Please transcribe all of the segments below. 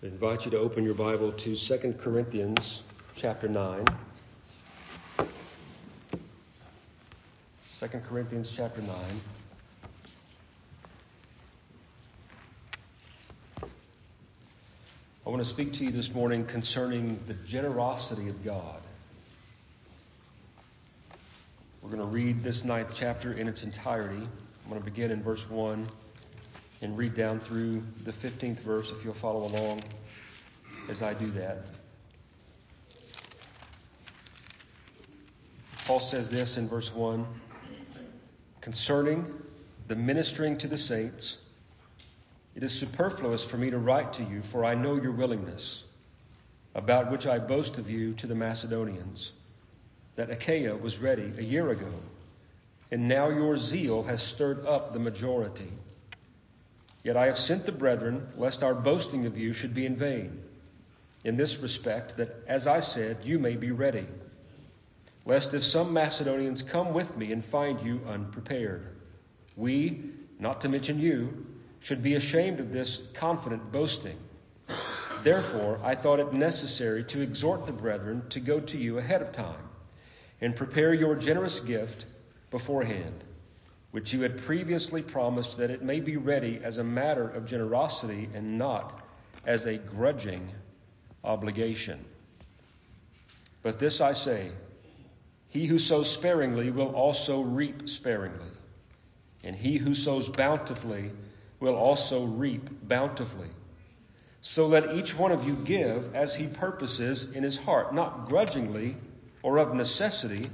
I invite you to open your Bible to 2 Corinthians chapter 9. 2 Corinthians chapter 9. I want to speak to you this morning concerning the generosity of God. We're going to read this ninth chapter in its entirety. I'm going to begin in verse 1 and read down through the 15th verse if you'll follow along as I do that. Paul says this in verse 1 concerning the ministering to the saints. It is superfluous for me to write to you, for I know your willingness, about which I boast of you to the Macedonians, that Achaia was ready a year ago, and now your zeal has stirred up the majority. Yet I have sent the brethren, lest our boasting of you should be in vain, in this respect, that, as I said, you may be ready, lest if some Macedonians come with me and find you unprepared, we, not to mention you, should be ashamed of this confident boasting. Therefore, I thought it necessary to exhort the brethren to go to you ahead of time and prepare your generous gift beforehand which you had previously promised that it may be ready as a matter of generosity and not as a grudging obligation. But this I say he who sows sparingly will also reap sparingly, and he who sows bountifully will also reap bountifully. So let each one of you give as he purposes in his heart, not grudgingly or of necessity,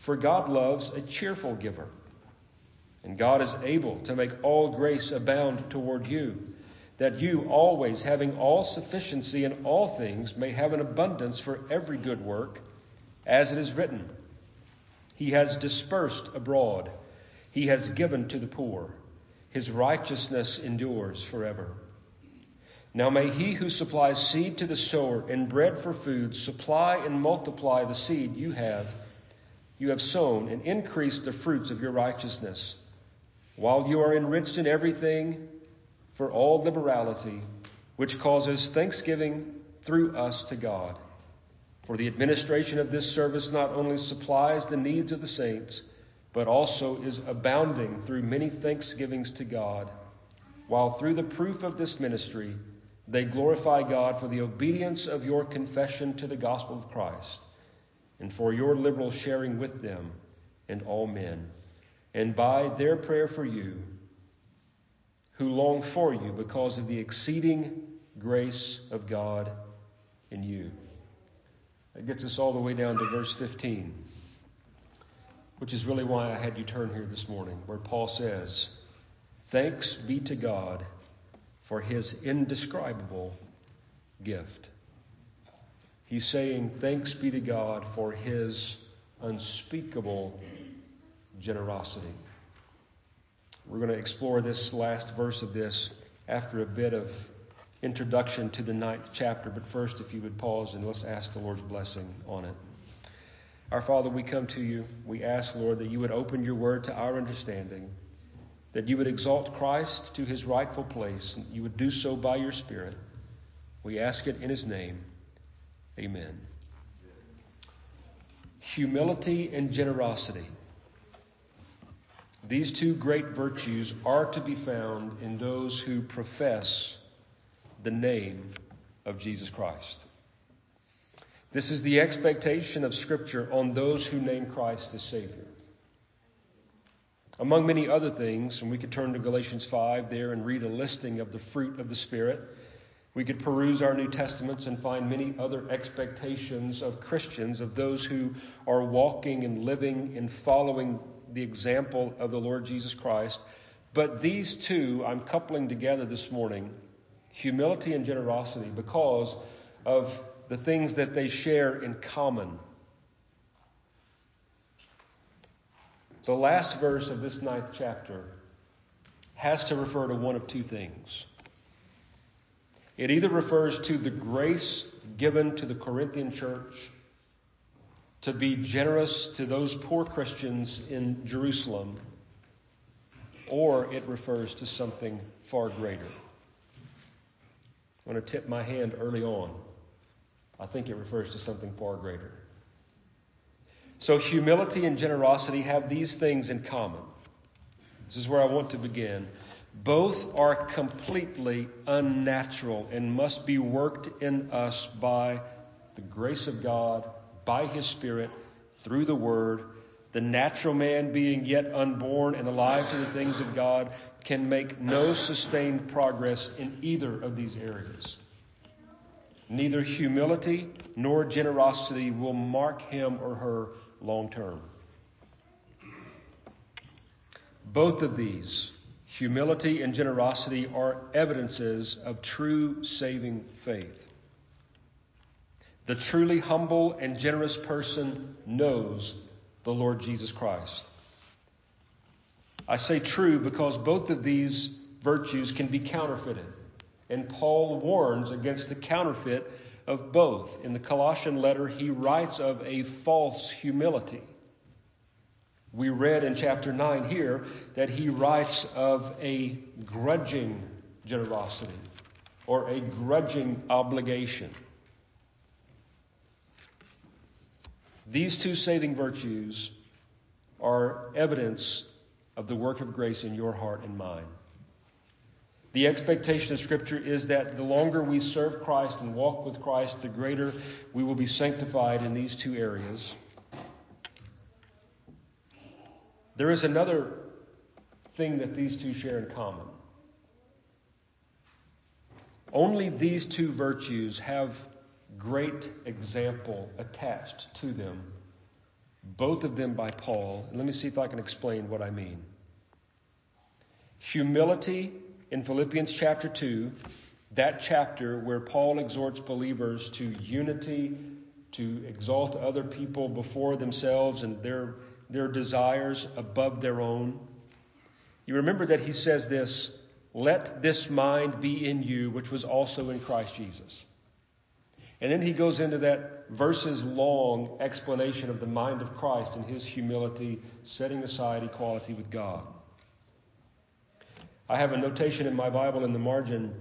for God loves a cheerful giver. And God is able to make all grace abound toward you, that you always, having all sufficiency in all things, may have an abundance for every good work, as it is written He has dispersed abroad, He has given to the poor, His righteousness endures forever. Now may He who supplies seed to the sower and bread for food supply and multiply the seed you have you have sown and increase the fruits of your righteousness while you are enriched in everything for all liberality, which causes thanksgiving through us to God. For the administration of this service not only supplies the needs of the saints, but also is abounding through many thanksgivings to God, while through the proof of this ministry they glorify God for the obedience of your confession to the gospel of Christ, and for your liberal sharing with them and all men and by their prayer for you, who long for you because of the exceeding grace of God in you. That gets us all the way down to verse 15, which is really why I had you turn here this morning, where Paul says, Thanks be to God for his indescribable gift. He's saying, Thanks be to God for his unspeakable generosity. We're going to explore this last verse of this after a bit of introduction to the ninth chapter. But first, if you would pause and let's ask the Lord's blessing on it. Our Father, we come to you. We ask, Lord, that you would open your word to our understanding, that you would exalt Christ to his rightful place, and you would do so by your Spirit. We ask it in his name. Amen. Humility and generosity. These two great virtues are to be found in those who profess the name of Jesus Christ. This is the expectation of Scripture on those who name Christ as Savior. Among many other things, and we could turn to Galatians 5 there and read a listing of the fruit of the Spirit. We could peruse our New Testaments and find many other expectations of Christians, of those who are walking and living and following the example of the Lord Jesus Christ. But these two I'm coupling together this morning humility and generosity because of the things that they share in common. The last verse of this ninth chapter has to refer to one of two things. It either refers to the grace given to the Corinthian church to be generous to those poor Christians in Jerusalem, or it refers to something far greater. I'm going to tip my hand early on. I think it refers to something far greater. So, humility and generosity have these things in common. This is where I want to begin. Both are completely unnatural and must be worked in us by the grace of God, by His Spirit, through the Word. The natural man, being yet unborn and alive to the things of God, can make no sustained progress in either of these areas. Neither humility nor generosity will mark him or her long term. Both of these, humility and generosity, are evidences of true saving faith. The truly humble and generous person knows the Lord Jesus Christ. I say true because both of these virtues can be counterfeited. And Paul warns against the counterfeit of both. In the Colossian letter, he writes of a false humility. We read in chapter 9 here that he writes of a grudging generosity or a grudging obligation. These two saving virtues are evidence of the work of grace in your heart and mine. The expectation of Scripture is that the longer we serve Christ and walk with Christ, the greater we will be sanctified in these two areas. There is another thing that these two share in common. Only these two virtues have great example attached to them, both of them by Paul. let me see if I can explain what I mean. Humility in Philippians chapter 2, that chapter where Paul exhorts believers to unity, to exalt other people before themselves and their, their desires above their own. You remember that he says this let this mind be in you, which was also in Christ Jesus. And then he goes into that verses long explanation of the mind of Christ and his humility, setting aside equality with God. I have a notation in my Bible in the margin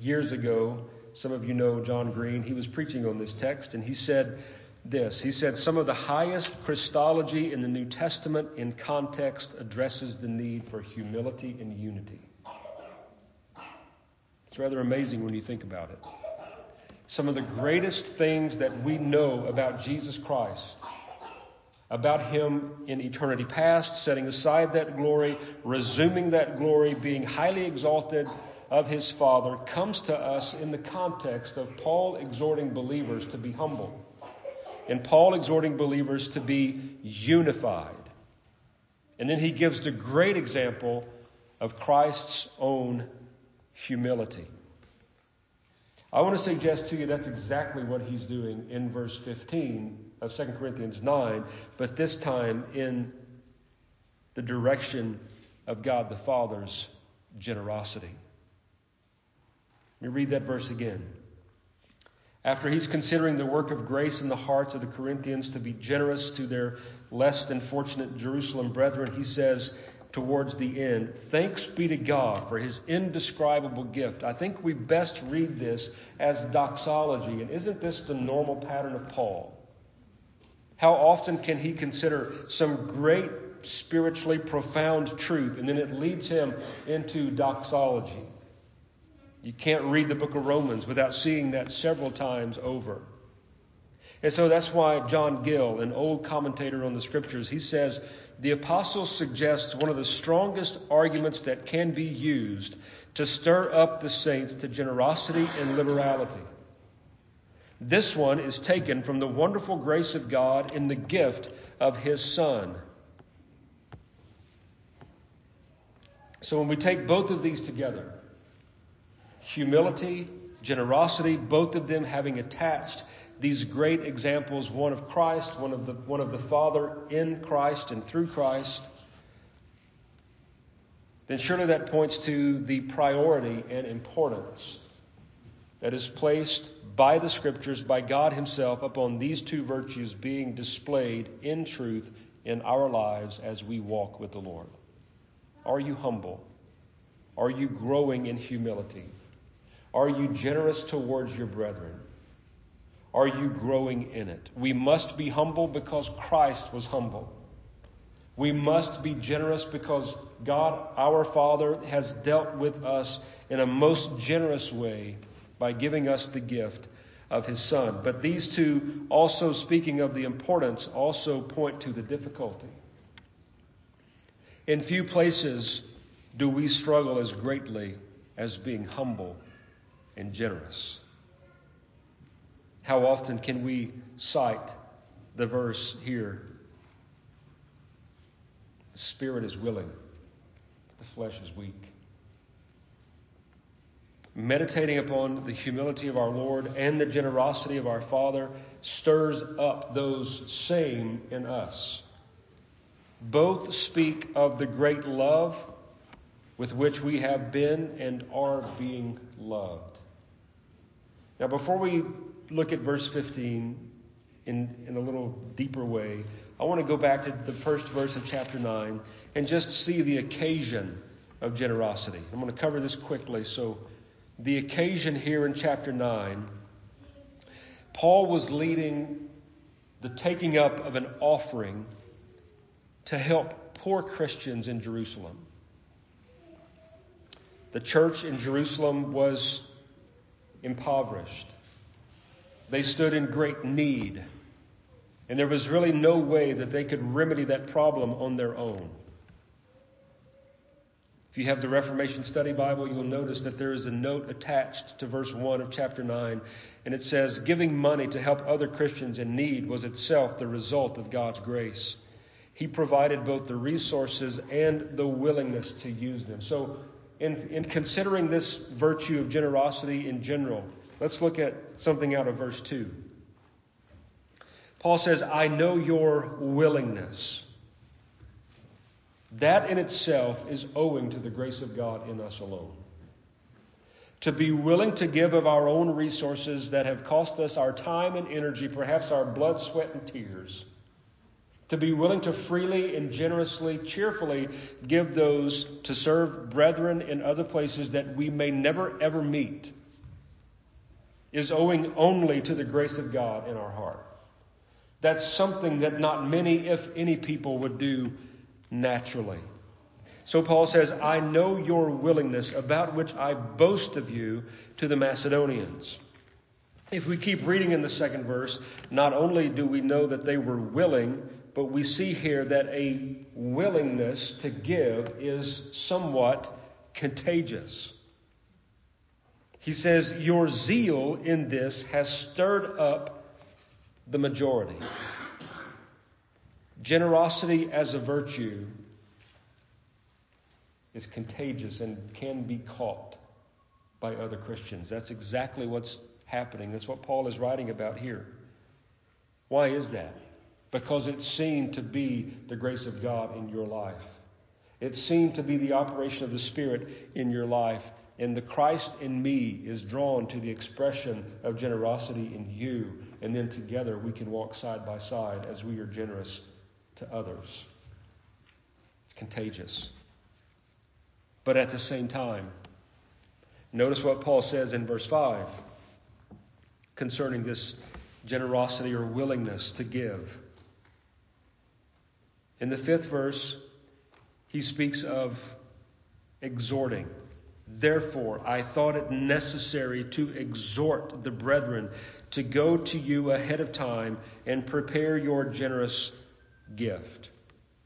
years ago. Some of you know John Green. He was preaching on this text, and he said this. He said, Some of the highest Christology in the New Testament in context addresses the need for humility and unity. It's rather amazing when you think about it. Some of the greatest things that we know about Jesus Christ about him in eternity past, setting aside that glory, resuming that glory, being highly exalted of his Father, comes to us in the context of Paul exhorting believers to be humble, and Paul exhorting believers to be unified. And then he gives the great example of Christ's own humility. I want to suggest to you that's exactly what he's doing in verse 15 of 2 Corinthians 9, but this time in the direction of God the Father's generosity. Let me read that verse again. After he's considering the work of grace in the hearts of the Corinthians to be generous to their less than fortunate Jerusalem brethren, he says, towards the end. Thanks be to God for his indescribable gift. I think we best read this as doxology. And isn't this the normal pattern of Paul? How often can he consider some great spiritually profound truth and then it leads him into doxology? You can't read the book of Romans without seeing that several times over. And so that's why John Gill, an old commentator on the scriptures, he says the apostle suggests one of the strongest arguments that can be used to stir up the saints to generosity and liberality. This one is taken from the wonderful grace of God in the gift of His Son. So when we take both of these together, humility, generosity, both of them having attached these great examples one of Christ, one of the, one of the Father in Christ and through Christ, then surely that points to the priority and importance that is placed by the Scriptures, by God Himself, upon these two virtues being displayed in truth in our lives as we walk with the Lord. Are you humble? Are you growing in humility? Are you generous towards your brethren? Are you growing in it? We must be humble because Christ was humble. We must be generous because God, our Father, has dealt with us in a most generous way by giving us the gift of His Son. But these two, also speaking of the importance, also point to the difficulty. In few places do we struggle as greatly as being humble and generous. How often can we cite the verse here? The spirit is willing, but the flesh is weak. Meditating upon the humility of our Lord and the generosity of our Father stirs up those same in us. Both speak of the great love with which we have been and are being loved. Now, before we look at verse 15 in, in a little deeper way, I want to go back to the first verse of chapter 9 and just see the occasion of generosity. I'm going to cover this quickly. So, the occasion here in chapter 9, Paul was leading the taking up of an offering to help poor Christians in Jerusalem. The church in Jerusalem was impoverished. They stood in great need. And there was really no way that they could remedy that problem on their own. If you have the Reformation Study Bible, you'll notice that there is a note attached to verse 1 of chapter 9, and it says, Giving money to help other Christians in need was itself the result of God's grace. He provided both the resources and the willingness to use them. So, in, in considering this virtue of generosity in general, let's look at something out of verse 2. Paul says, I know your willingness. That in itself is owing to the grace of God in us alone. To be willing to give of our own resources that have cost us our time and energy, perhaps our blood, sweat, and tears. To be willing to freely and generously, cheerfully give those to serve brethren in other places that we may never ever meet is owing only to the grace of God in our heart. That's something that not many, if any, people would do naturally. So Paul says, I know your willingness, about which I boast of you to the Macedonians. If we keep reading in the second verse, not only do we know that they were willing, but we see here that a willingness to give is somewhat contagious. He says, Your zeal in this has stirred up the majority. Generosity as a virtue is contagious and can be caught by other Christians. That's exactly what's happening. That's what Paul is writing about here. Why is that? Because it's seen to be the grace of God in your life. It's seen to be the operation of the Spirit in your life. And the Christ in me is drawn to the expression of generosity in you. And then together we can walk side by side as we are generous to others. It's contagious. But at the same time, notice what Paul says in verse 5 concerning this generosity or willingness to give. In the fifth verse, he speaks of exhorting. Therefore, I thought it necessary to exhort the brethren to go to you ahead of time and prepare your generous gift.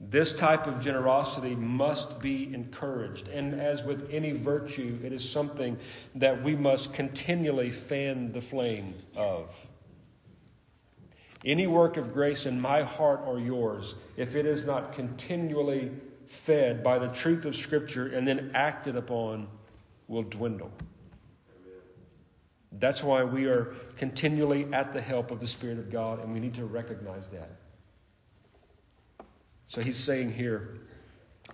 This type of generosity must be encouraged. And as with any virtue, it is something that we must continually fan the flame of. Any work of grace in my heart or yours, if it is not continually fed by the truth of Scripture and then acted upon, will dwindle. That's why we are continually at the help of the Spirit of God, and we need to recognize that. So he's saying here,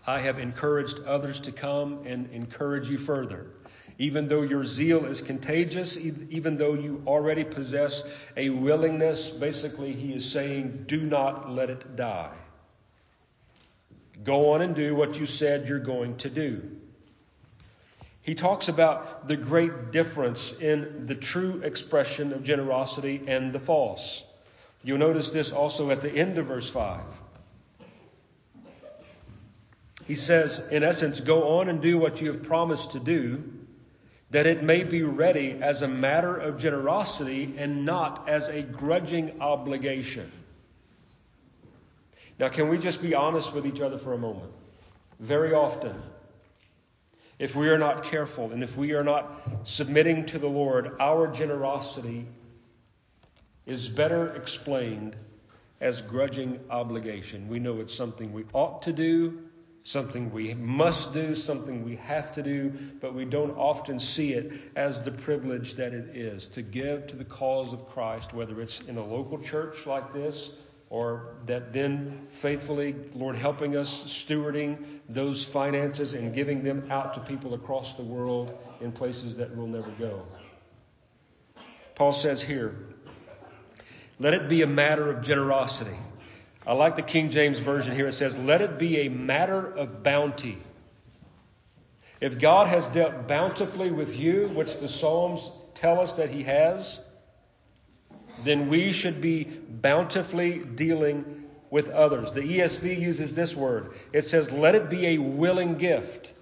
I have encouraged others to come and encourage you further. Even though your zeal is contagious, even though you already possess a willingness, basically, he is saying, do not let it die. Go on and do what you said you're going to do. He talks about the great difference in the true expression of generosity and the false. You'll notice this also at the end of verse 5. He says, in essence, go on and do what you have promised to do, that it may be ready as a matter of generosity and not as a grudging obligation. Now, can we just be honest with each other for a moment? Very often, if we are not careful and if we are not submitting to the Lord, our generosity is better explained as grudging obligation. We know it's something we ought to do, something we must do, something we have to do, but we don't often see it as the privilege that it is to give to the cause of Christ, whether it's in a local church like this or that then faithfully, Lord, helping us stewarding those finances and giving them out to people across the world in places that we'll never go. Paul says here, let it be a matter of generosity. I like the King James Version here. It says, Let it be a matter of bounty. If God has dealt bountifully with you, which the Psalms tell us that He has, then we should be bountifully dealing with others. The ESV uses this word it says, Let it be a willing gift.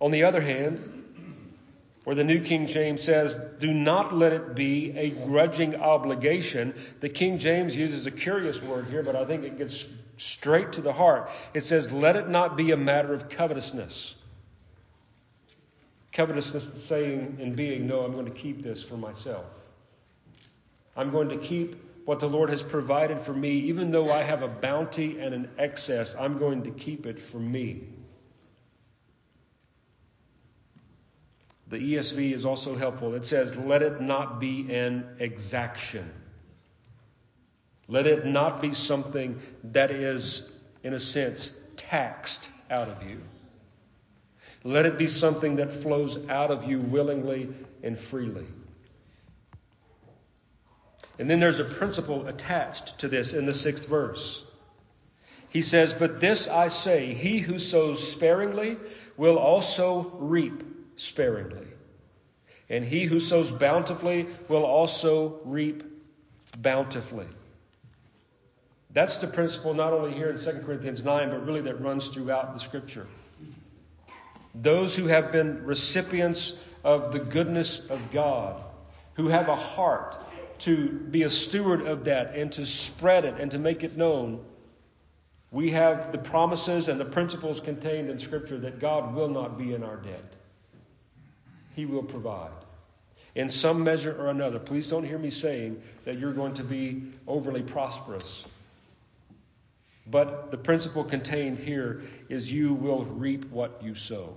On the other hand, where the New King James says, do not let it be a grudging obligation. The King James uses a curious word here, but I think it gets straight to the heart. It says, let it not be a matter of covetousness. Covetousness saying and being, no, I'm going to keep this for myself. I'm going to keep what the Lord has provided for me, even though I have a bounty and an excess, I'm going to keep it for me. The ESV is also helpful. It says, Let it not be an exaction. Let it not be something that is, in a sense, taxed out of you. Let it be something that flows out of you willingly and freely. And then there's a principle attached to this in the sixth verse. He says, But this I say, he who sows sparingly will also reap sparingly. And he who sows bountifully will also reap bountifully. That's the principle not only here in 2 Corinthians 9, but really that runs throughout the scripture. Those who have been recipients of the goodness of God, who have a heart to be a steward of that and to spread it and to make it known, we have the promises and the principles contained in Scripture that God will not be in our debt. He will provide. In some measure or another, please don't hear me saying that you're going to be overly prosperous. But the principle contained here is you will reap what you sow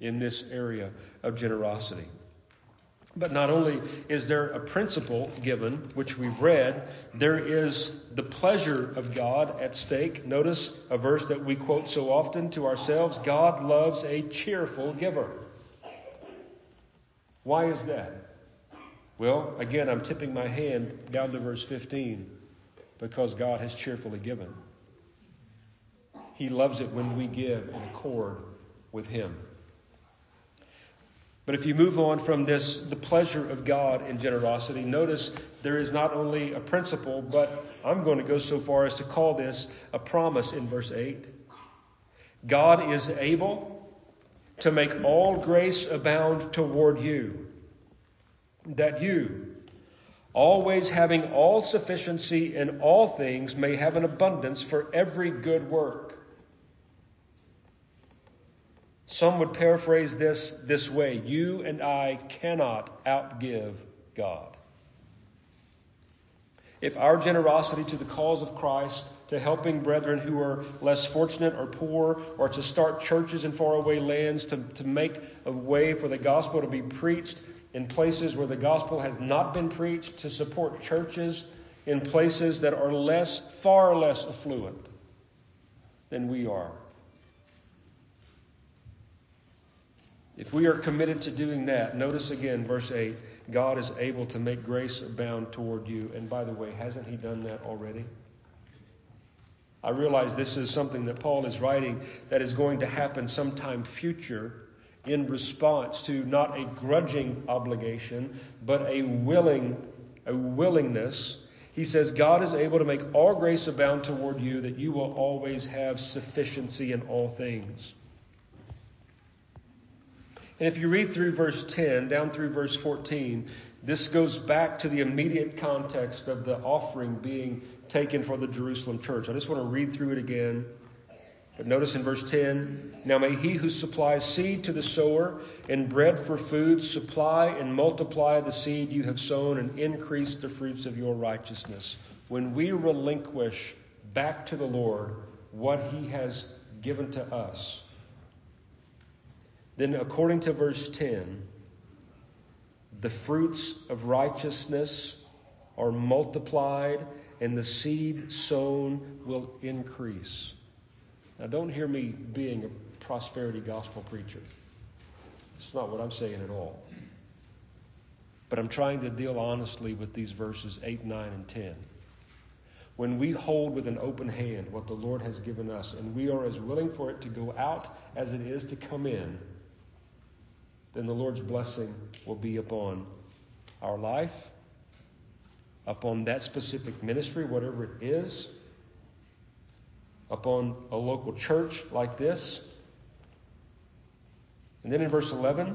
in this area of generosity. But not only is there a principle given, which we've read, there is the pleasure of God at stake. Notice a verse that we quote so often to ourselves God loves a cheerful giver. Why is that? Well, again, I'm tipping my hand down to verse 15 because God has cheerfully given. He loves it when we give in accord with Him. But if you move on from this, the pleasure of God in generosity, notice there is not only a principle, but I'm going to go so far as to call this a promise in verse 8. God is able to make all grace abound toward you, that you, always having all sufficiency in all things, may have an abundance for every good work. Some would paraphrase this this way You and I cannot outgive God. If our generosity to the cause of Christ to helping brethren who are less fortunate or poor, or to start churches in faraway lands, to, to make a way for the gospel to be preached in places where the gospel has not been preached, to support churches in places that are less, far less affluent than we are. If we are committed to doing that, notice again verse 8 God is able to make grace abound toward you. And by the way, hasn't He done that already? I realize this is something that Paul is writing that is going to happen sometime future in response to not a grudging obligation, but a willing, a willingness. He says, God is able to make all grace abound toward you, that you will always have sufficiency in all things. And if you read through verse 10 down through verse 14, this goes back to the immediate context of the offering being taken for the Jerusalem church. I just want to read through it again. But notice in verse 10 Now may he who supplies seed to the sower and bread for food supply and multiply the seed you have sown and increase the fruits of your righteousness. When we relinquish back to the Lord what he has given to us, then according to verse 10, the fruits of righteousness are multiplied and the seed sown will increase. Now, don't hear me being a prosperity gospel preacher. It's not what I'm saying at all. But I'm trying to deal honestly with these verses 8, 9, and 10. When we hold with an open hand what the Lord has given us, and we are as willing for it to go out as it is to come in, then the Lord's blessing will be upon our life upon that specific ministry, whatever it is, upon a local church like this. And then in verse 11,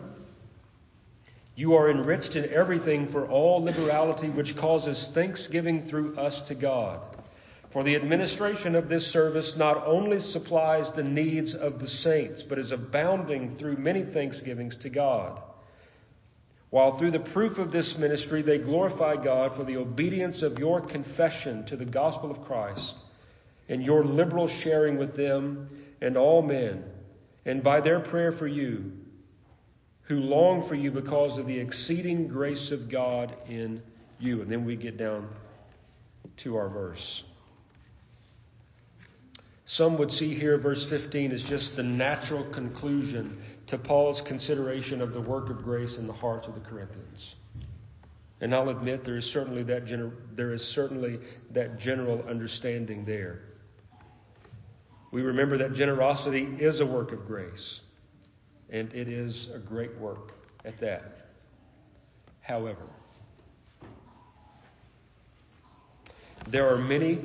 you are enriched in everything for all liberality, which causes thanksgiving through us to God. For the administration of this service not only supplies the needs of the saints, but is abounding through many thanksgivings to God while through the proof of this ministry they glorify God for the obedience of your confession to the gospel of Christ and your liberal sharing with them and all men, and by their prayer for you, who long for you because of the exceeding grace of God in you. And then we get down to our verse. Some would see here verse 15 as just the natural conclusion to Paul's consideration of the work of grace in the hearts of the Corinthians. And I'll admit there is certainly that gener- there is certainly that general understanding there. We remember that generosity is a work of grace, and it is a great work at that. However, there are many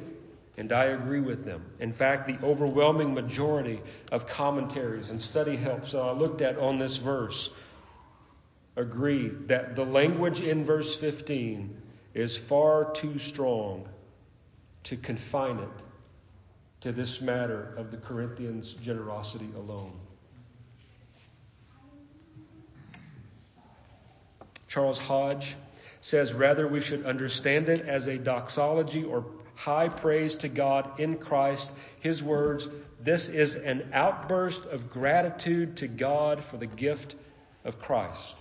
and I agree with them. In fact, the overwhelming majority of commentaries and study helps that I looked at on this verse agree that the language in verse 15 is far too strong to confine it to this matter of the Corinthians' generosity alone. Charles Hodge says rather we should understand it as a doxology or high praise to God in Christ. His words, this is an outburst of gratitude to God for the gift of Christ.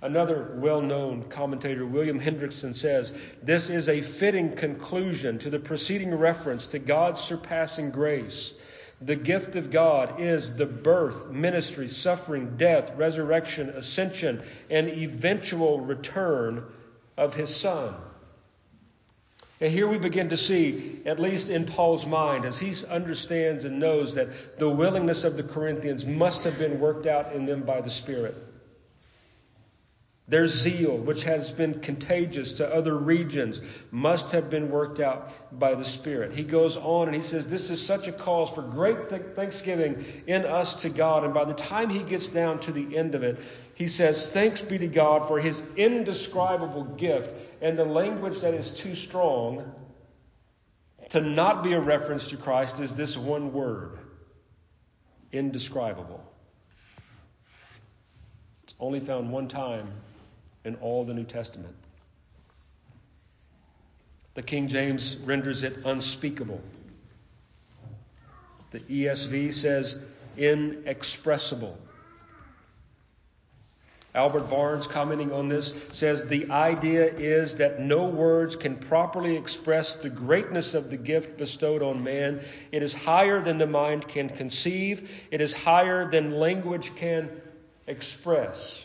Another well known commentator, William Hendriksen, says this is a fitting conclusion to the preceding reference to God's surpassing grace. The gift of God is the birth, ministry, suffering, death, resurrection, ascension, and eventual return of His Son. And here we begin to see, at least in Paul's mind, as he understands and knows that the willingness of the Corinthians must have been worked out in them by the Spirit. Their zeal, which has been contagious to other regions, must have been worked out by the Spirit. He goes on and he says, This is such a cause for great thanksgiving in us to God. And by the time he gets down to the end of it, he says, Thanks be to God for his indescribable gift. And the language that is too strong to not be a reference to Christ is this one word indescribable. It's only found one time in all the New Testament. The King James renders it unspeakable. The ESV says inexpressible. Albert Barnes, commenting on this, says the idea is that no words can properly express the greatness of the gift bestowed on man. It is higher than the mind can conceive, it is higher than language can express.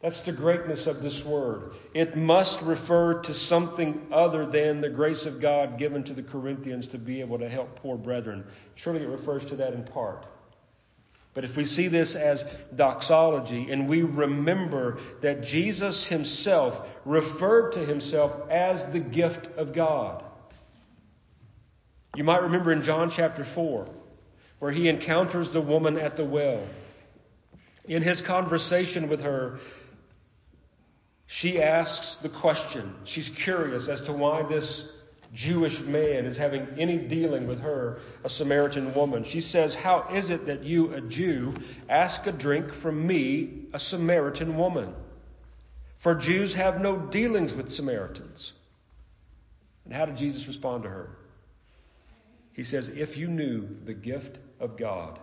That's the greatness of this word. It must refer to something other than the grace of God given to the Corinthians to be able to help poor brethren. Surely it refers to that in part. But if we see this as doxology and we remember that Jesus himself referred to himself as the gift of God. You might remember in John chapter 4 where he encounters the woman at the well. In his conversation with her, she asks the question. She's curious as to why this Jewish man is having any dealing with her, a Samaritan woman. She says, How is it that you, a Jew, ask a drink from me, a Samaritan woman? For Jews have no dealings with Samaritans. And how did Jesus respond to her? He says, If you knew the gift of God,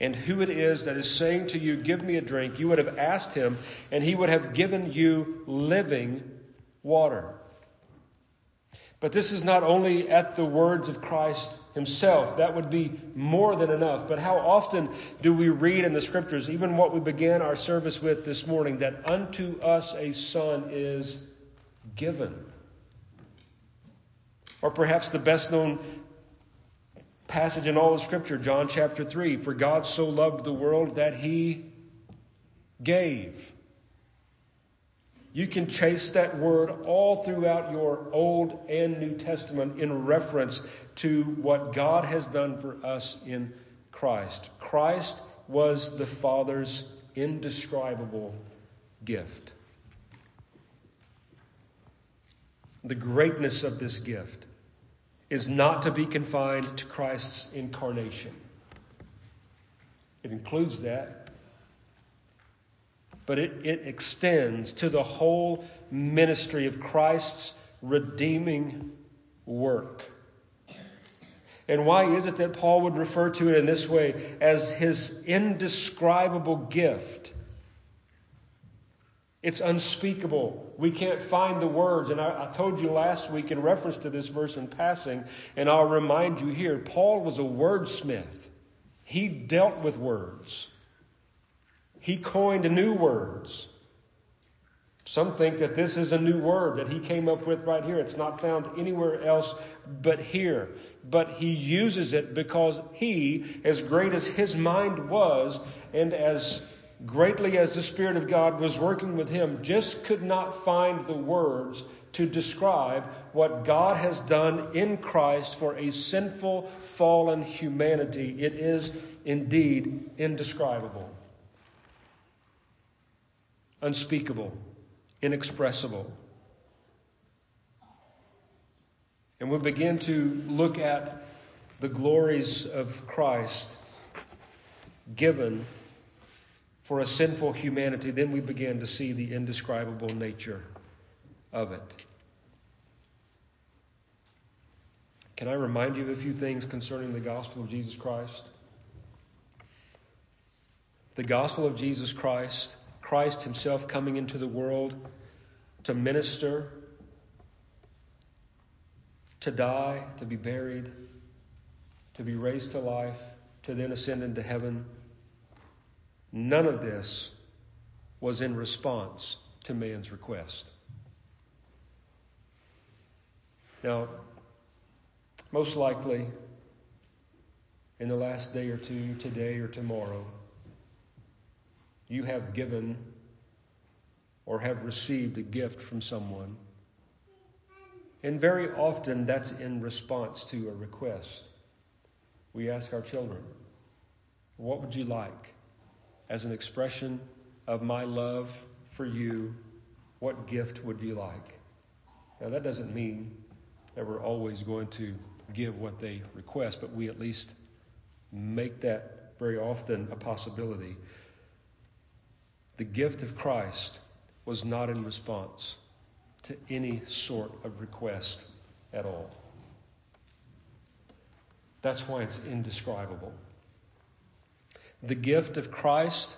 and who it is that is saying to you, Give me a drink, you would have asked him, and he would have given you living water. But this is not only at the words of Christ himself. That would be more than enough. But how often do we read in the scriptures, even what we began our service with this morning, that unto us a son is given? Or perhaps the best known passage in all of Scripture, John chapter 3 For God so loved the world that he gave. You can chase that word all throughout your Old and New Testament in reference to what God has done for us in Christ. Christ was the Father's indescribable gift. The greatness of this gift is not to be confined to Christ's incarnation. It includes that, but it, it extends to the whole ministry of Christ's redeeming work. And why is it that Paul would refer to it in this way as his indescribable gift? It's unspeakable. We can't find the words. And I, I, told you last week in reference to this verse in passing, and I'll remind you here Paul was a wordsmith. He dealt with words, he coined new words. Some think that this is a new word that he came up with right here. It's not found anywhere else but here. But he uses it because he, as great as his mind was, and as greatly as the Spirit of God was working with him, just could not find the words to describe what God has done in Christ for a sinful, fallen humanity. It is indeed indescribable, unspeakable, inexpressible. And we begin to look at the glories of Christ given for a sinful humanity, then we begin to see the indescribable nature of it. Can I remind you of a few things concerning the gospel of Jesus Christ? The gospel of Jesus Christ, Christ Himself coming into the world to minister, to die, to be buried, to be raised to life, to then ascend into heaven None of this was in response to man's request. Now, most likely, in the last day or two, today or tomorrow, you have given or have received a gift from someone. And very often that's in response to a request. We ask our children, What would you like? as an expression of my love for you, what gift would you like? Now, that doesn't mean that we're always going to give what they request, but we at least make that very often a possibility. The gift of Christ was not in response to any sort of request at all. That's why it's indescribable. The gift of Christ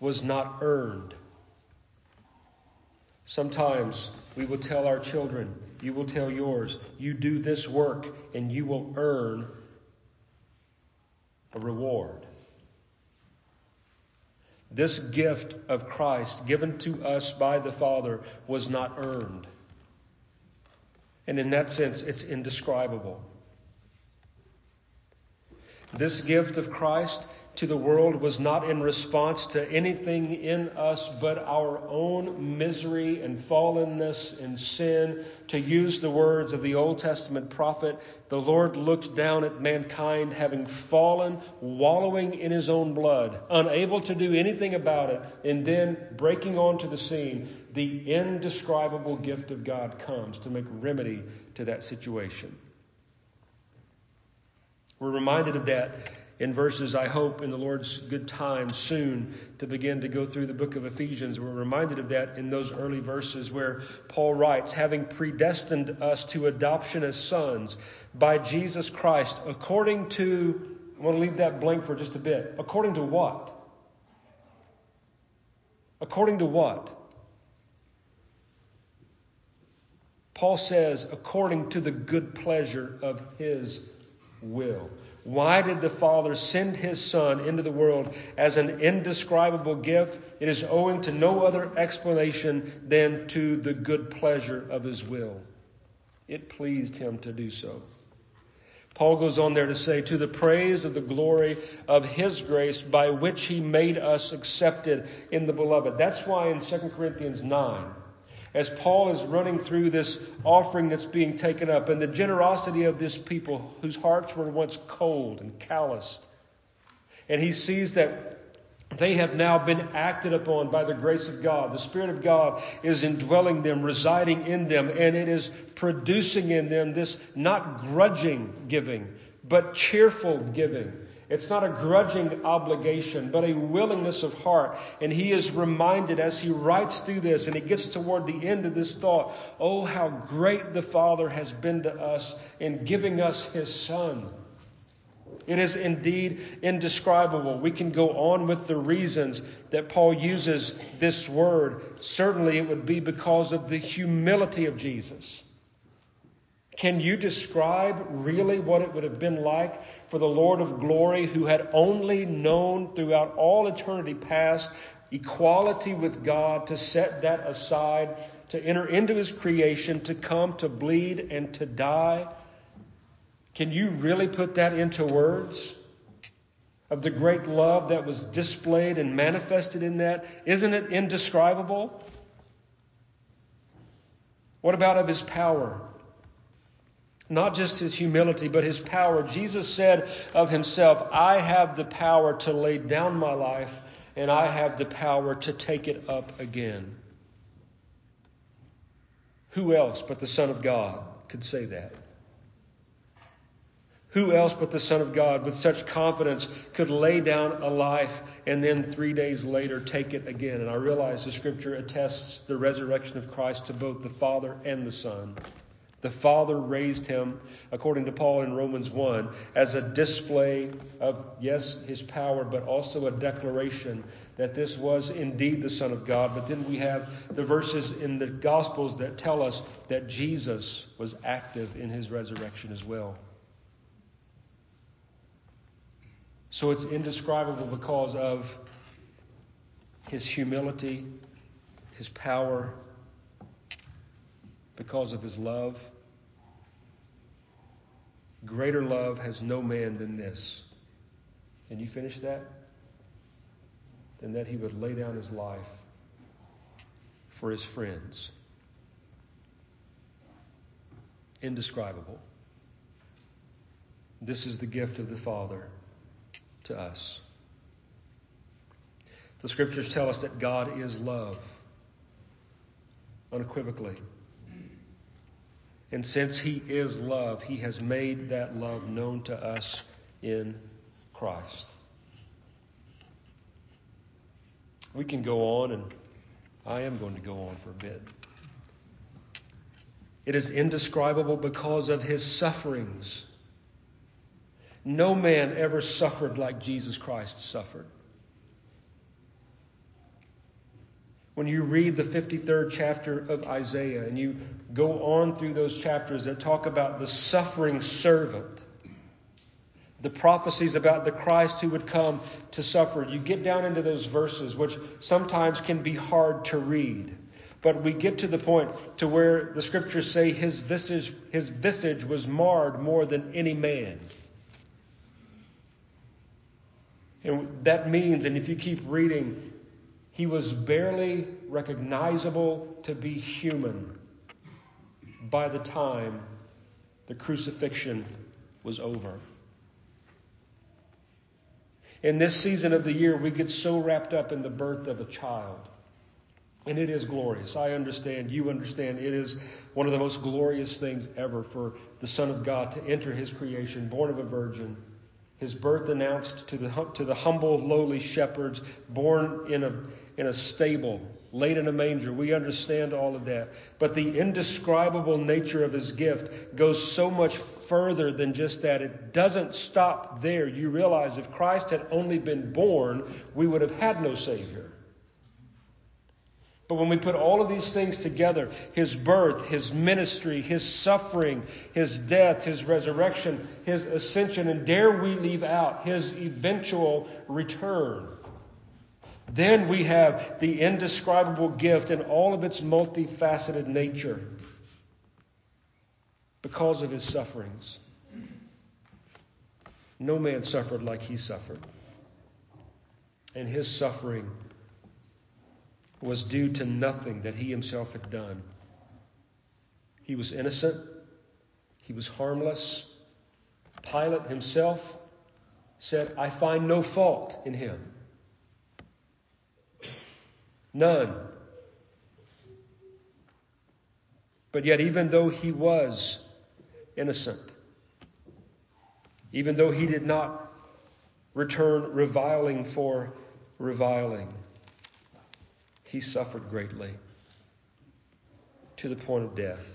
was not earned. Sometimes we will tell our children, you will tell yours, you do this work and you will earn a reward. This gift of Christ given to us by the Father was not earned. And in that sense, it's indescribable. This gift of Christ to the world was not in response to anything in us but our own misery and fallenness and sin. To use the words of the Old Testament prophet, the Lord looked down at mankind having fallen, wallowing in his own blood, unable to do anything about it, and then breaking onto the scene. The indescribable gift of God comes to make remedy to that situation. We're reminded of that in verses, I hope, in the Lord's good time soon to begin to go through the book of Ephesians. We're reminded of that in those early verses where Paul writes, having predestined us to adoption as sons by Jesus Christ, according to, I want to leave that blank for just a bit. According to what? According to what? Paul says, according to the good pleasure of his will. Why did the Father send His Son into the world as an indescribable gift? It is owing to no other explanation than to the good pleasure of His will. It pleased Him to do so. Paul goes on there to say, To the praise of the glory of His grace by which He made us accepted in the beloved. That's why in 2 Corinthians 9, as Paul is running through this offering that's being taken up and the generosity of this people whose hearts were once cold and calloused. And he sees that they have now been acted upon by the grace of God. The Spirit of God is indwelling them, residing in them, and it is producing in them this not grudging giving, but cheerful giving it's not a grudging obligation, but a willingness of heart. And he is reminded as he writes through this and he gets toward the end of this thought oh, how great the Father has been to us in giving us his Son. It is indeed indescribable. We can go on with the reasons that Paul uses this word. Certainly, it would be because of the humility of Jesus. Can you describe really what it would have been like for the Lord of glory, who had only known throughout all eternity past equality with God, to set that aside, to enter into his creation, to come, to bleed, and to die? Can you really put that into words? Of the great love that was displayed and manifested in that? Isn't it indescribable? What about of his power? Not just his humility, but his power. Jesus said of himself, I have the power to lay down my life, and I have the power to take it up again. Who else but the Son of God could say that? Who else but the Son of God with such confidence could lay down a life and then three days later take it again? And I realize the scripture attests the resurrection of Christ to both the Father and the Son. The Father raised him, according to Paul in Romans 1, as a display of, yes, his power, but also a declaration that this was indeed the Son of God. But then we have the verses in the Gospels that tell us that Jesus was active in his resurrection as well. So it's indescribable because of his humility, his power, because of his love. Greater love has no man than this. Can you finish that? Than that he would lay down his life for his friends. Indescribable. This is the gift of the Father to us. The scriptures tell us that God is love, unequivocally. And since He is love, He has made that love known to us in Christ. We can go on, and I am going to go on for a bit. It is indescribable because of His sufferings. No man ever suffered like Jesus Christ suffered. When you read the 53rd chapter of Isaiah and you go on through those chapters that talk about the suffering servant, the prophecies about the Christ who would come to suffer. You get down into those verses, which sometimes can be hard to read. But we get to the point to where the scriptures say his visage, his visage was marred more than any man. And that means, and if you keep reading, he was barely recognizable to be human by the time the crucifixion was over. In this season of the year, we get so wrapped up in the birth of a child. And it is glorious. I understand. You understand. It is one of the most glorious things ever for the Son of God to enter his creation, born of a virgin, his birth announced to the, to the humble, lowly shepherds, born in a, in a stable, laid in a manger. We understand all of that. But the indescribable nature of his gift goes so much further than just that. It doesn't stop there. You realize if Christ had only been born, we would have had no Savior. But when we put all of these things together his birth, his ministry, his suffering, his death, his resurrection, his ascension, and dare we leave out his eventual return then we have the indescribable gift in all of its multifaceted nature because of his sufferings. No man suffered like he suffered. And his suffering was due to nothing that he himself had done. He was innocent, he was harmless. Pilate himself said, I find no fault in him. None. But yet, even though he was innocent, even though he did not return reviling for reviling, he suffered greatly to the point of death.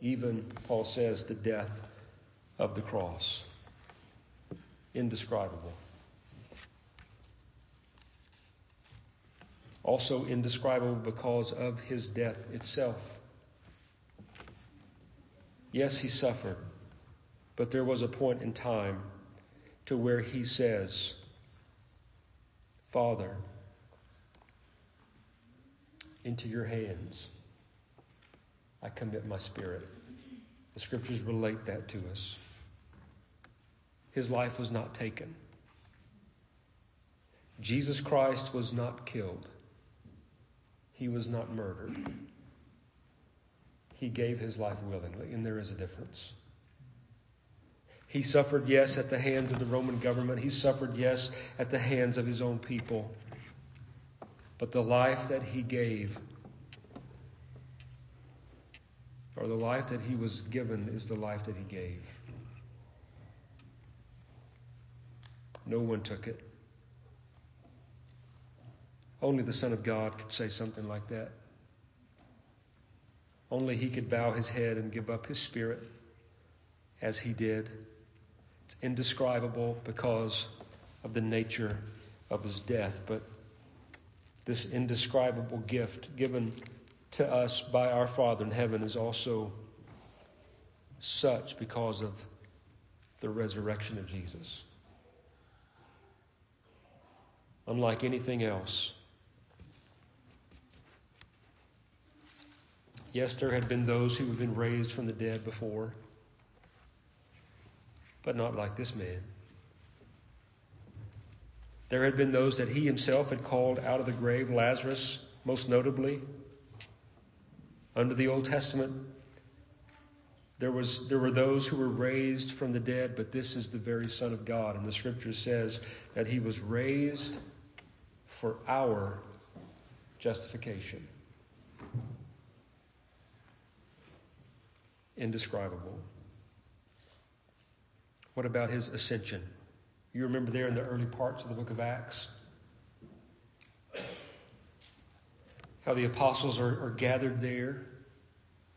Even, Paul says, the death of the cross. Indescribable. Also indescribable because of his death itself. Yes, he suffered, but there was a point in time to where he says, Father, into your hands I commit my spirit. The scriptures relate that to us. His life was not taken. Jesus Christ was not killed. He was not murdered. He gave his life willingly, and there is a difference. He suffered, yes, at the hands of the Roman government. He suffered, yes, at the hands of his own people. But the life that he gave, or the life that he was given, is the life that he gave. No one took it. Only the Son of God could say something like that. Only he could bow his head and give up his spirit as he did. It's indescribable because of the nature of his death, but this indescribable gift given to us by our Father in heaven is also such because of the resurrection of Jesus. Unlike anything else, Yes, there had been those who had been raised from the dead before, but not like this man. There had been those that he himself had called out of the grave, Lazarus, most notably. Under the Old Testament, there, was, there were those who were raised from the dead, but this is the very Son of God. And the scripture says that he was raised for our justification. Indescribable. What about his ascension? You remember there in the early parts of the book of Acts? How the apostles are, are gathered there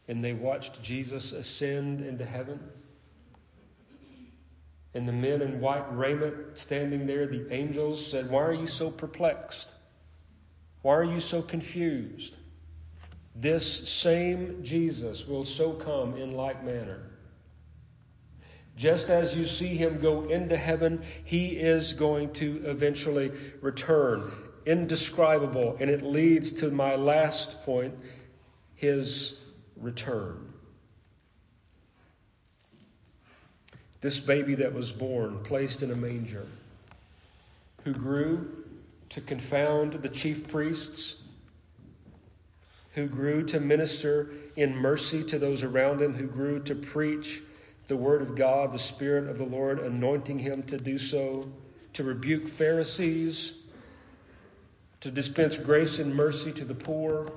and they watched Jesus ascend into heaven. And the men in white raiment standing there, the angels said, Why are you so perplexed? Why are you so confused? This same Jesus will so come in like manner. Just as you see him go into heaven, he is going to eventually return. Indescribable. And it leads to my last point his return. This baby that was born, placed in a manger, who grew to confound the chief priests, who grew to minister in mercy to those around him, who grew to preach the word of God, the Spirit of the Lord anointing him to do so, to rebuke Pharisees, to dispense grace and mercy to the poor,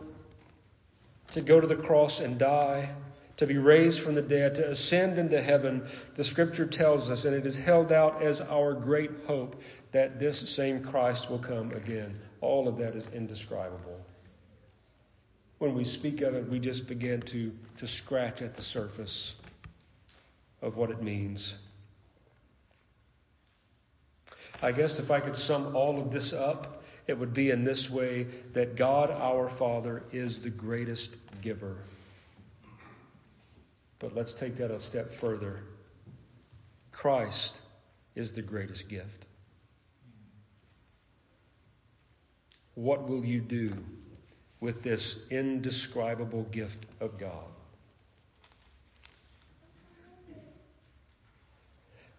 to go to the cross and die, to be raised from the dead, to ascend into heaven. The scripture tells us, and it is held out as our great hope, that this same Christ will come again. All of that is indescribable. When we speak of it, we just begin to, to scratch at the surface of what it means. I guess if I could sum all of this up, it would be in this way that God our Father is the greatest giver. But let's take that a step further. Christ is the greatest gift. What will you do with this indescribable gift of God?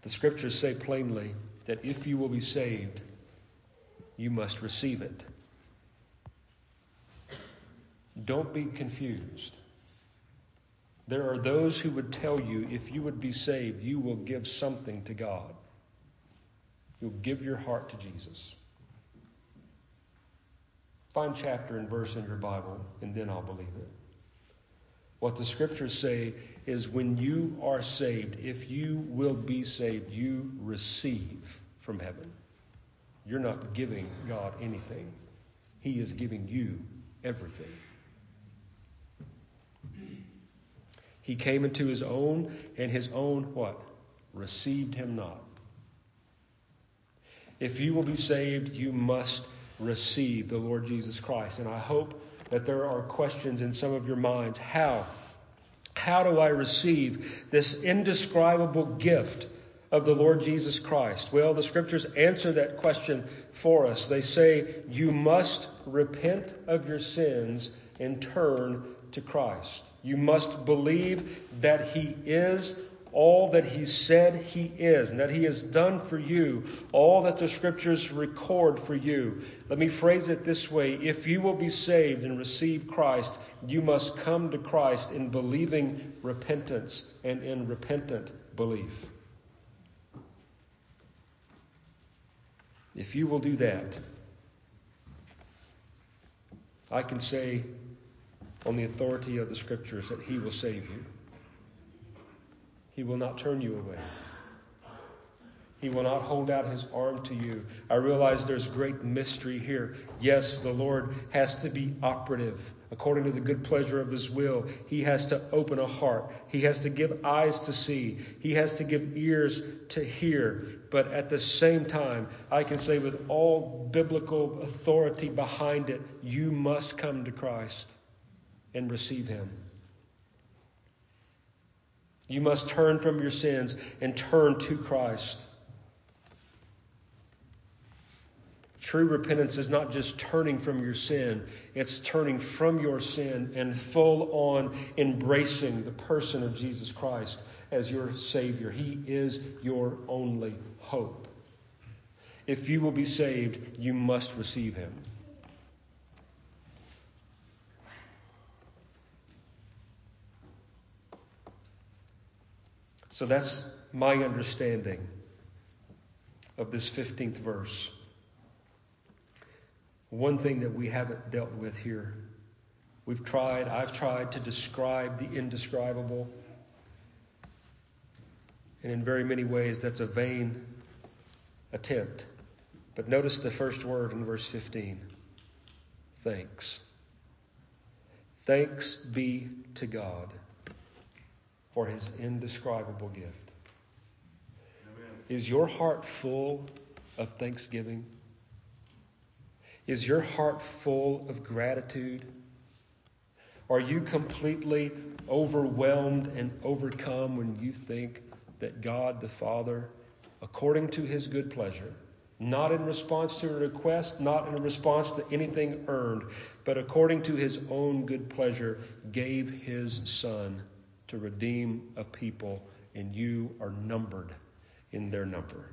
The scriptures say plainly that if you will be saved, you must receive it. Don't be confused. There are those who would tell you if you would be saved, you will give something to God. You'll give your heart to Jesus. Find chapter and verse in your Bible, and then I'll believe it. What the scriptures say is when you are saved, if you will be saved, you receive from heaven. You're not giving God anything, He is giving you everything. He came into His own, and His own what? Received Him not. If you will be saved, you must receive the Lord Jesus Christ. And I hope that there are questions in some of your minds. How? How do I receive this indescribable gift of the Lord Jesus Christ? Well, the scriptures answer that question for us. They say, You must repent of your sins and turn to Christ. You must believe that He is all that he said he is and that he has done for you, all that the scriptures record for you. Let me phrase it this way if you will be saved and receive Christ, you must come to Christ in believing repentance and in repentant belief. If you will do that, I can say on the authority of the scriptures that he will save you. He will not turn you away. He will not hold out his arm to you. I realize there's great mystery here. Yes, the Lord has to be operative according to the good pleasure of his will. He has to open a heart. He has to give eyes to see. He has to give ears to hear. But at the same time, I can say with all biblical authority behind it, you must come to Christ and receive him. You must turn from your sins and turn to Christ. True repentance is not just turning from your sin, it's turning from your sin and full on embracing the person of Jesus Christ as your Savior. He is your only hope. If you will be saved, you must receive Him. So that's my understanding of this 15th verse. One thing that we haven't dealt with here. We've tried, I've tried to describe the indescribable. And in very many ways, that's a vain attempt. But notice the first word in verse 15 thanks. Thanks be to God for his indescribable gift. Amen. Is your heart full of thanksgiving? Is your heart full of gratitude? Are you completely overwhelmed and overcome when you think that God the Father, according to his good pleasure, not in response to a request, not in response to anything earned, but according to his own good pleasure, gave his Son to redeem a people, and you are numbered in their number.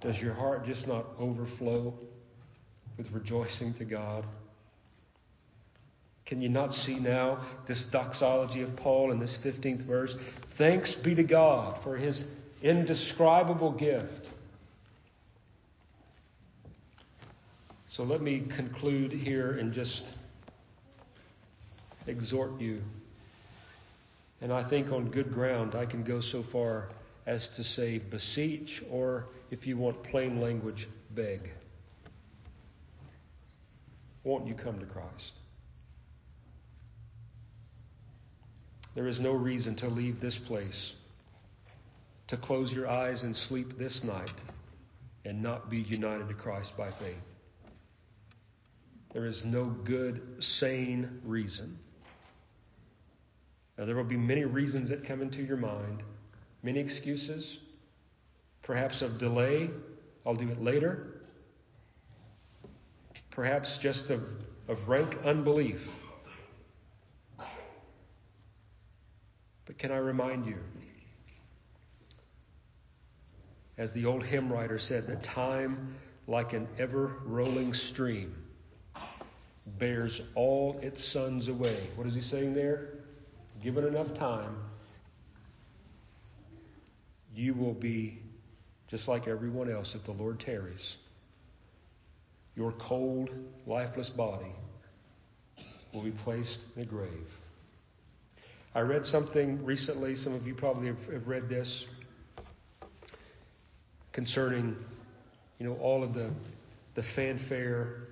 Does your heart just not overflow with rejoicing to God? Can you not see now this doxology of Paul in this 15th verse? Thanks be to God for his indescribable gift. So let me conclude here and just exhort you. And I think on good ground I can go so far as to say beseech, or if you want plain language, beg. Won't you come to Christ? There is no reason to leave this place, to close your eyes and sleep this night, and not be united to Christ by faith. There is no good, sane reason. Now, there will be many reasons that come into your mind, many excuses, perhaps of delay. I'll do it later. Perhaps just of, of rank unbelief. But can I remind you, as the old hymn writer said, that time, like an ever rolling stream, bears all its sons away. What is he saying there? Given enough time, you will be just like everyone else if the Lord tarries. Your cold, lifeless body will be placed in a grave. I read something recently, some of you probably have, have read this, concerning, you know, all of the, the fanfare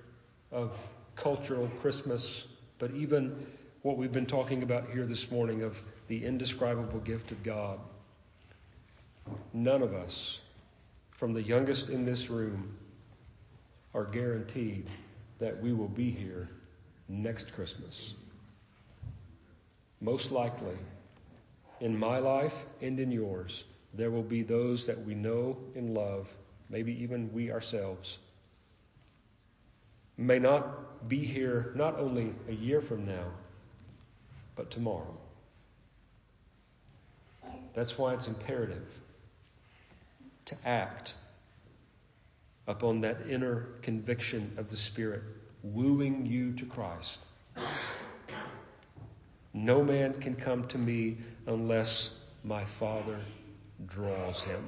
of cultural Christmas, but even what we've been talking about here this morning of the indescribable gift of God. None of us, from the youngest in this room, are guaranteed that we will be here next Christmas. Most likely, in my life and in yours, there will be those that we know and love, maybe even we ourselves, may not be here not only a year from now, but tomorrow. That's why it's imperative to act upon that inner conviction of the Spirit, wooing you to Christ. No man can come to me unless my Father draws him.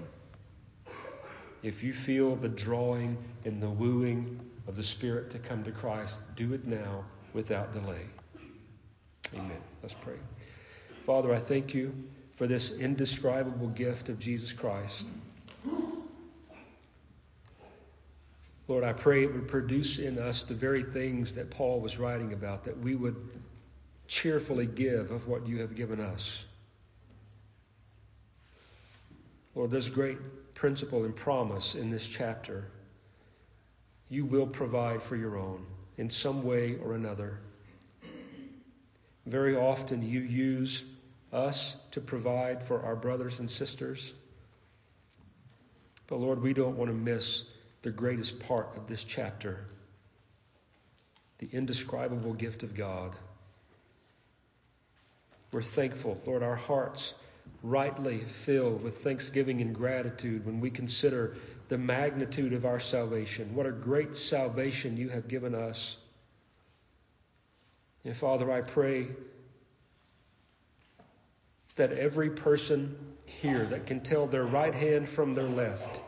If you feel the drawing and the wooing of the Spirit to come to Christ, do it now without delay. Amen. Let's pray. Father, I thank you for this indescribable gift of Jesus Christ. Lord, I pray it would produce in us the very things that Paul was writing about, that we would cheerfully give of what you have given us. Lord, there's great principle and promise in this chapter. You will provide for your own in some way or another. Very often you use us to provide for our brothers and sisters. But Lord, we don't want to miss the greatest part of this chapter the indescribable gift of God. We're thankful, Lord, our hearts rightly filled with thanksgiving and gratitude when we consider the magnitude of our salvation. What a great salvation you have given us. And Father, I pray that every person here that can tell their right hand from their left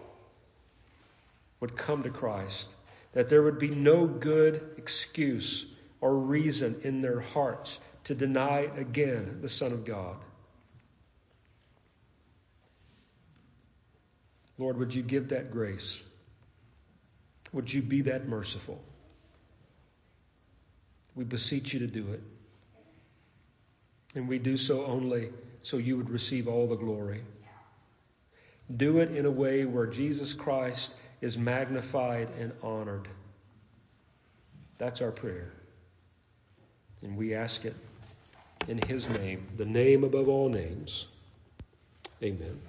would come to Christ, that there would be no good excuse or reason in their hearts to deny again the Son of God. Lord, would you give that grace? Would you be that merciful? We beseech you to do it. And we do so only so you would receive all the glory. Do it in a way where Jesus Christ is magnified and honored. That's our prayer. And we ask it in His name, the name above all names. Amen.